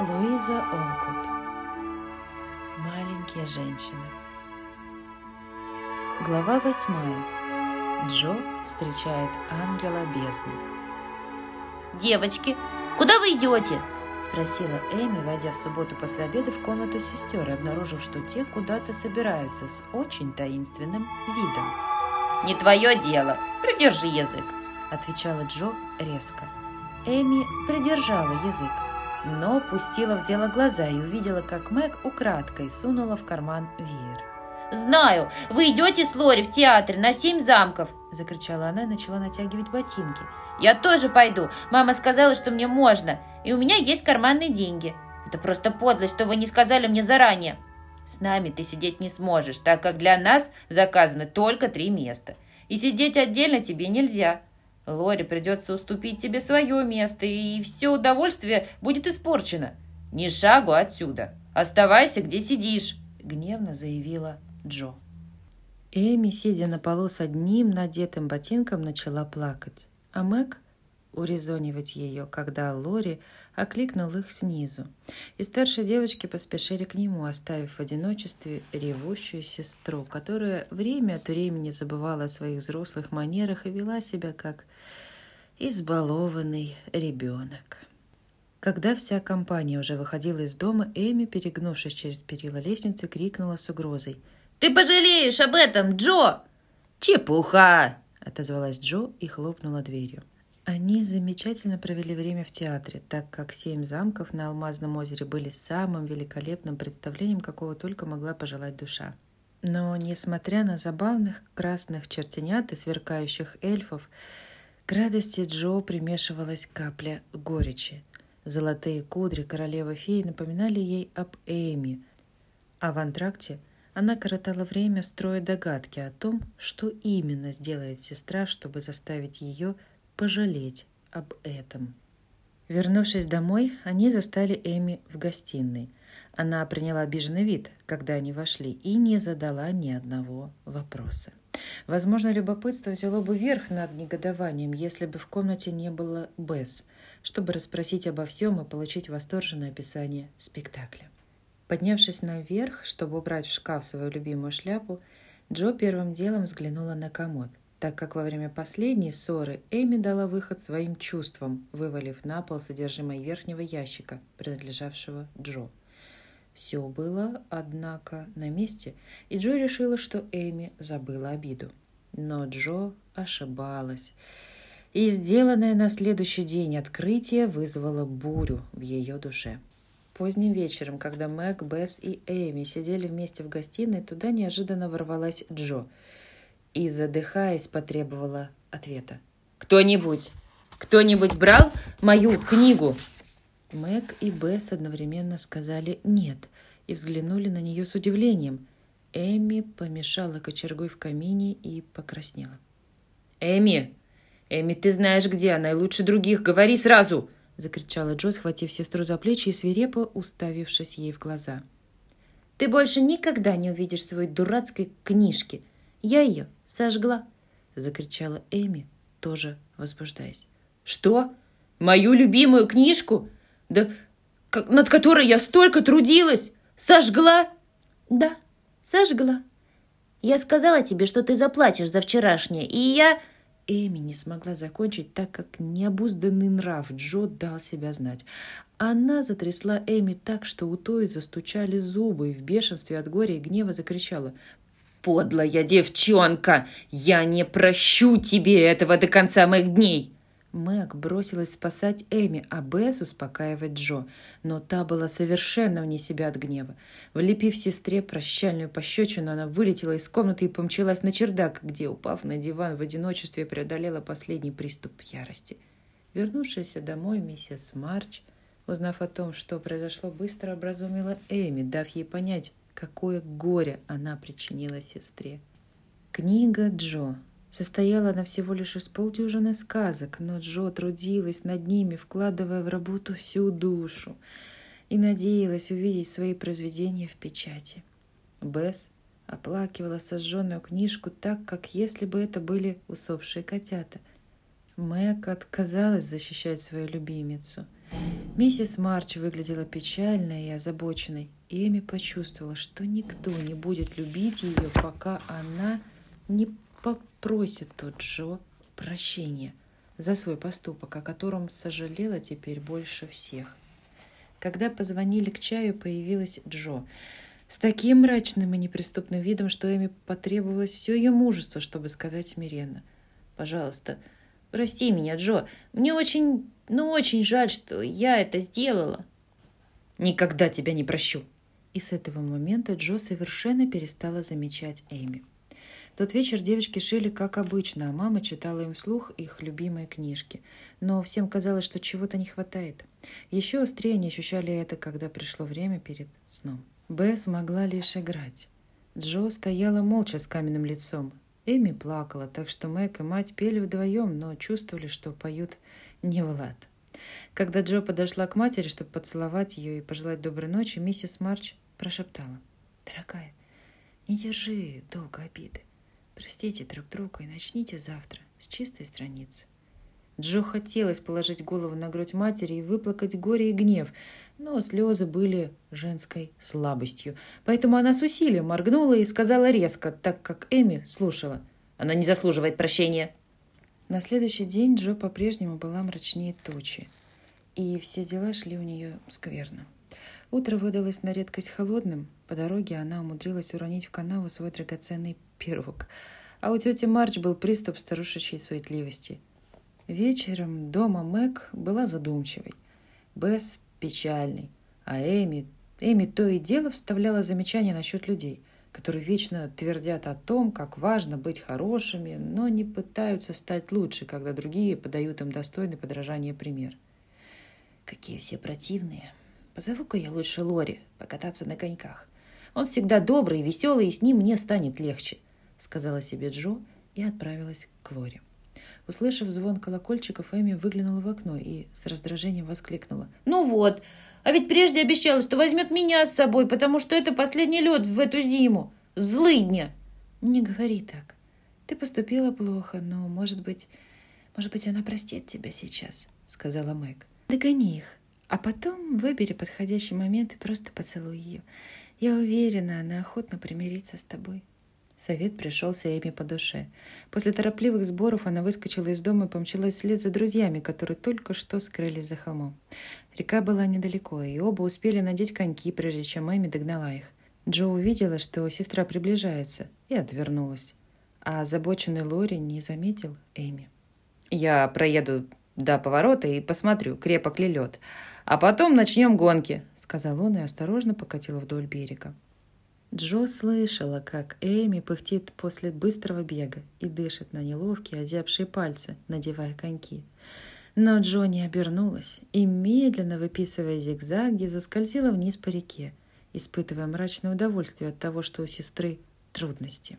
Луиза Олкут Маленькие женщины Глава восьмая Джо встречает ангела бездны «Девочки, куда вы идете?» Спросила Эми, войдя в субботу после обеда в комнату сестер и обнаружив, что те куда-то собираются с очень таинственным видом. «Не твое дело. Придержи язык», отвечала Джо резко. Эми придержала язык, но пустила в дело глаза и увидела, как Мэг украдкой сунула в карман веер. «Знаю, вы идете с Лори в театр на семь замков!» Закричала она и начала натягивать ботинки. «Я тоже пойду. Мама сказала, что мне можно, и у меня есть карманные деньги. Это просто подлость, что вы не сказали мне заранее. С нами ты сидеть не сможешь, так как для нас заказаны только три места. И сидеть отдельно тебе нельзя. Лори придется уступить тебе свое место, и все удовольствие будет испорчено. Ни шагу отсюда. Оставайся, где сидишь!» Гневно заявила Джо. Эми, сидя на полу с одним надетым ботинком, начала плакать, а Мэг урезонивать ее, когда Лори окликнул их снизу. И старшие девочки поспешили к нему, оставив в одиночестве ревущую сестру, которая время от времени забывала о своих взрослых манерах и вела себя как избалованный ребенок. Когда вся компания уже выходила из дома, Эми, перегнувшись через перила лестницы, крикнула с угрозой. «Ты пожалеешь об этом, Джо!» «Чепуха!» — отозвалась Джо и хлопнула дверью. Они замечательно провели время в театре, так как «Семь замков» на Алмазном озере были самым великолепным представлением, какого только могла пожелать душа. Но, несмотря на забавных красных чертенят и сверкающих эльфов, к радости Джо примешивалась капля горечи. Золотые кудри королевы феи напоминали ей об Эми, а в антракте она коротала время, строя догадки о том, что именно сделает сестра, чтобы заставить ее пожалеть об этом. Вернувшись домой, они застали Эми в гостиной. Она приняла обиженный вид, когда они вошли, и не задала ни одного вопроса. Возможно, любопытство взяло бы верх над негодованием, если бы в комнате не было Бесс, чтобы расспросить обо всем и получить восторженное описание спектакля. Поднявшись наверх, чтобы убрать в шкаф свою любимую шляпу, Джо первым делом взглянула на комод – так как во время последней ссоры Эми дала выход своим чувствам, вывалив на пол содержимое верхнего ящика, принадлежавшего Джо. Все было, однако, на месте, и Джо решила, что Эми забыла обиду. Но Джо ошибалась. И сделанное на следующий день открытие вызвало бурю в ее душе. Поздним вечером, когда Мэг, Бесс и Эми сидели вместе в гостиной, туда неожиданно ворвалась Джо – и, задыхаясь, потребовала ответа. «Кто-нибудь, кто-нибудь брал мою книгу?» Мэг и Бесс одновременно сказали «нет» и взглянули на нее с удивлением. Эми помешала кочергой в камине и покраснела. «Эми! Эми, ты знаешь, где она, и лучше других, говори сразу!» закричала Джо, схватив сестру за плечи и свирепо уставившись ей в глаза. «Ты больше никогда не увидишь своей дурацкой книжки. Я ее сожгла!» — закричала Эми, тоже возбуждаясь. «Что? Мою любимую книжку? Да как, над которой я столько трудилась? Сожгла?» «Да, сожгла. Я сказала тебе, что ты заплатишь за вчерашнее, и я...» Эми не смогла закончить, так как необузданный нрав Джо дал себя знать. Она затрясла Эми так, что у той застучали зубы и в бешенстве от горя и гнева закричала подлая девчонка! Я не прощу тебе этого до конца моих дней!» Мэг бросилась спасать Эми, а Бесс успокаивать Джо, но та была совершенно вне себя от гнева. Влепив сестре прощальную пощечину, она вылетела из комнаты и помчалась на чердак, где, упав на диван в одиночестве, преодолела последний приступ ярости. Вернувшаяся домой миссис Марч, узнав о том, что произошло, быстро образумила Эми, дав ей понять, какое горе она причинила сестре. Книга Джо. Состояла она всего лишь из полдюжины сказок, но Джо трудилась над ними, вкладывая в работу всю душу, и надеялась увидеть свои произведения в печати. Бесс оплакивала сожженную книжку так, как если бы это были усопшие котята. Мэг отказалась защищать свою любимицу – Миссис Марч выглядела печальной и озабоченной, Эми почувствовала, что никто не будет любить ее, пока она не попросит у Джо прощения за свой поступок, о котором сожалела теперь больше всех. Когда позвонили к чаю, появилась Джо. С таким мрачным и неприступным видом, что Эми потребовалось все ее мужество, чтобы сказать смиренно. «Пожалуйста, прости меня, Джо. Мне очень, ну очень жаль, что я это сделала». «Никогда тебя не прощу». И с этого момента Джо совершенно перестала замечать Эми тот вечер девочки шили как обычно, а мама читала им вслух их любимые книжки. Но всем казалось, что чего-то не хватает. Еще острее они ощущали это, когда пришло время перед сном. Бесс могла лишь играть. Джо стояла молча с каменным лицом. Эми плакала, так что Мэг и мать пели вдвоем, но чувствовали, что поют не Влад. Когда Джо подошла к матери, чтобы поцеловать ее и пожелать доброй ночи, миссис Марч прошептала. «Дорогая, не держи долго обиды. Простите друг друга и начните завтра с чистой страницы. Джо хотелось положить голову на грудь матери и выплакать горе и гнев, но слезы были женской слабостью. Поэтому она с усилием моргнула и сказала резко, так как Эми слушала. «Она не заслуживает прощения». На следующий день Джо по-прежнему была мрачнее тучи, и все дела шли у нее скверно. Утро выдалось на редкость холодным. По дороге она умудрилась уронить в канаву свой драгоценный пирог. А у тети Марч был приступ старушечьей суетливости. Вечером дома Мэг была задумчивой, Бесс печальной, а Эми... Эми то и дело вставляла замечания насчет людей, которые вечно твердят о том, как важно быть хорошими, но не пытаются стать лучше, когда другие подают им достойный подражания пример. Какие все противные. Позову-ка я лучше Лори покататься на коньках. Он всегда добрый веселый, и с ним мне станет легче. — сказала себе Джо и отправилась к Лоре. Услышав звон колокольчиков, Эми выглянула в окно и с раздражением воскликнула. «Ну вот! А ведь прежде обещала, что возьмет меня с собой, потому что это последний лед в эту зиму! Злыдня!» «Не говори так. Ты поступила плохо, но, может быть, может быть, она простит тебя сейчас», — сказала Мэг. «Догони их, а потом выбери подходящий момент и просто поцелуй ее. Я уверена, она охотно примирится с тобой». Совет пришелся Эми по душе. После торопливых сборов она выскочила из дома и помчалась вслед за друзьями, которые только что скрылись за холмом. Река была недалеко, и оба успели надеть коньки, прежде чем Эми догнала их. Джо увидела, что сестра приближается, и отвернулась. А озабоченный Лори не заметил Эми. «Я проеду до поворота и посмотрю, крепок ли лед. А потом начнем гонки», — сказал он и осторожно покатил вдоль берега. Джо слышала, как Эми пыхтит после быстрого бега и дышит на неловкие озябшие пальцы, надевая коньки. Но Джо не обернулась и, медленно выписывая зигзаги, заскользила вниз по реке, испытывая мрачное удовольствие от того, что у сестры трудности.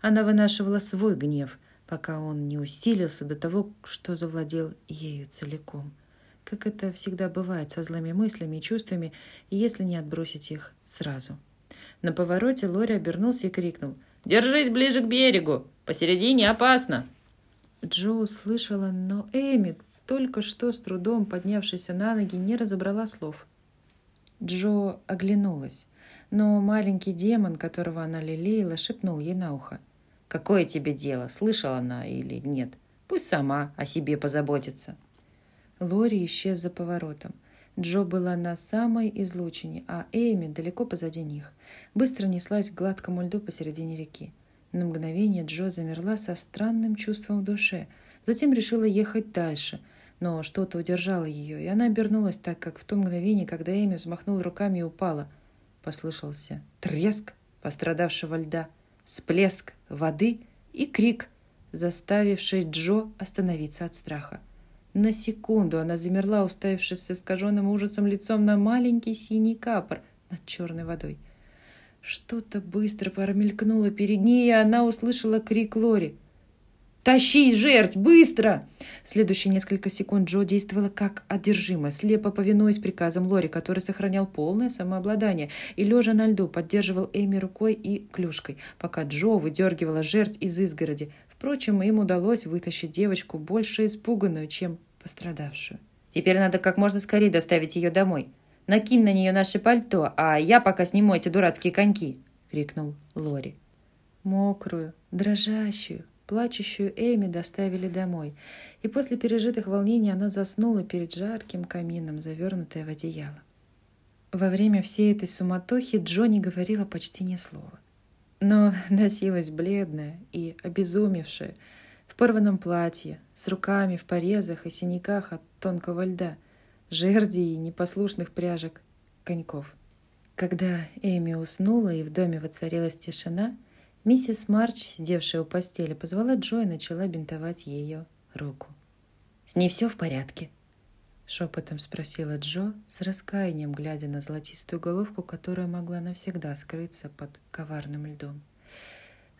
Она вынашивала свой гнев, пока он не усилился до того, что завладел ею целиком. Как это всегда бывает со злыми мыслями и чувствами, если не отбросить их сразу – на повороте Лори обернулся и крикнул. «Держись ближе к берегу! Посередине опасно!» Джо услышала, но Эми, только что с трудом поднявшаяся на ноги, не разобрала слов. Джо оглянулась, но маленький демон, которого она лелеяла, шепнул ей на ухо. «Какое тебе дело, слышала она или нет? Пусть сама о себе позаботится». Лори исчез за поворотом – Джо была на самой излучине, а Эйми далеко позади них. Быстро неслась к гладкому льду посередине реки. На мгновение Джо замерла со странным чувством в душе, затем решила ехать дальше, но что-то удержало ее, и она обернулась так, как в то мгновение, когда Эми взмахнула руками и упала. Послышался треск пострадавшего льда, всплеск воды и крик, заставивший Джо остановиться от страха. На секунду она замерла, уставившись с искаженным ужасом лицом на маленький синий капор над черной водой. Что-то быстро промелькнуло перед ней, и она услышала крик Лори. «Тащи, жерть, быстро!» Следующие несколько секунд Джо действовала как одержимо, слепо повинуясь приказам Лори, который сохранял полное самообладание и, лежа на льду, поддерживал Эми рукой и клюшкой, пока Джо выдергивала жертв из изгороди. Впрочем, им удалось вытащить девочку больше испуганную, чем пострадавшую. Теперь надо как можно скорее доставить ее домой. Накинь на нее наше пальто, а я пока сниму эти дурацкие коньки!» — крикнул Лори. Мокрую, дрожащую, плачущую Эми доставили домой, и после пережитых волнений она заснула перед жарким камином, завернутая в одеяло. Во время всей этой суматохи Джо не говорила почти ни слова. Но носилась бледная и обезумевшая, в порванном платье, с руками в порезах и синяках от тонкого льда, жерди и непослушных пряжек коньков. Когда Эми уснула и в доме воцарилась тишина, миссис Марч, сидевшая у постели, позвала Джо и начала бинтовать ее руку. «С ней все в порядке?» Шепотом спросила Джо, с раскаянием глядя на золотистую головку, которая могла навсегда скрыться под коварным льдом.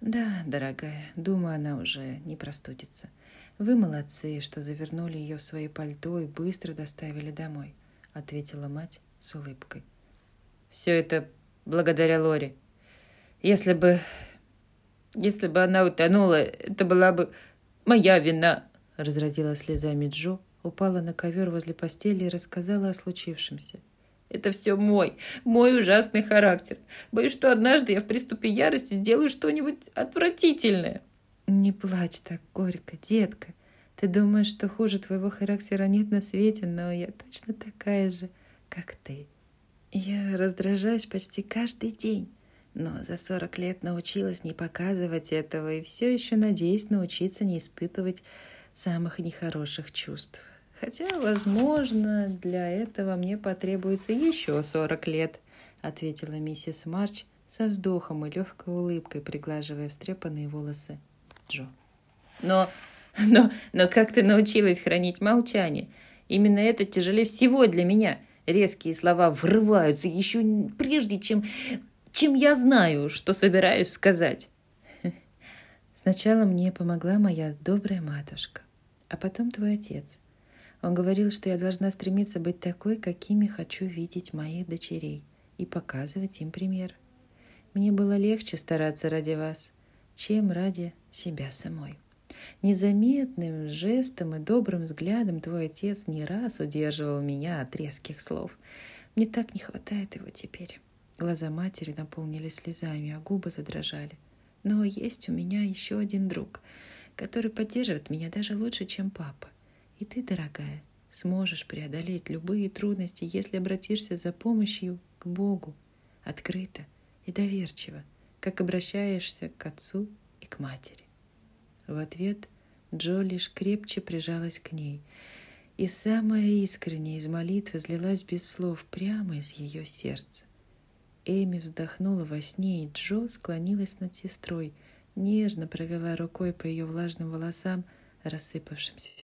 «Да, дорогая, думаю, она уже не простудится. Вы молодцы, что завернули ее в свои пальто и быстро доставили домой», — ответила мать с улыбкой. «Все это благодаря Лори. Если бы... Если бы она утонула, это была бы моя вина», — разразила слезами Джо, упала на ковер возле постели и рассказала о случившемся. Это все мой, мой ужасный характер. Боюсь, что однажды я в приступе ярости сделаю что-нибудь отвратительное. Не плачь так горько, детка. Ты думаешь, что хуже твоего характера нет на свете, но я точно такая же, как ты. Я раздражаюсь почти каждый день, но за сорок лет научилась не показывать этого и все еще надеюсь научиться не испытывать самых нехороших чувств. Хотя, возможно, для этого мне потребуется еще сорок лет, ответила миссис Марч со вздохом и легкой улыбкой, приглаживая встрепанные волосы Джо. Но, но, но как ты научилась хранить молчание? Именно это тяжелее всего для меня. Резкие слова врываются еще прежде, чем, чем я знаю, что собираюсь сказать. Сначала мне помогла моя добрая матушка, а потом твой отец – он говорил, что я должна стремиться быть такой, какими хочу видеть моих дочерей, и показывать им пример. Мне было легче стараться ради вас, чем ради себя самой. Незаметным жестом и добрым взглядом твой отец не раз удерживал меня от резких слов. Мне так не хватает его теперь. Глаза матери наполнились слезами, а губы задрожали. Но есть у меня еще один друг, который поддерживает меня даже лучше, чем папа. И ты, дорогая, сможешь преодолеть любые трудности, если обратишься за помощью к Богу, открыто и доверчиво, как обращаешься к отцу и к матери. В ответ Джо лишь крепче прижалась к ней, и самая искренняя из молитв излилась без слов прямо из ее сердца. Эми вздохнула во сне, и Джо склонилась над сестрой, нежно провела рукой по ее влажным волосам, рассыпавшимся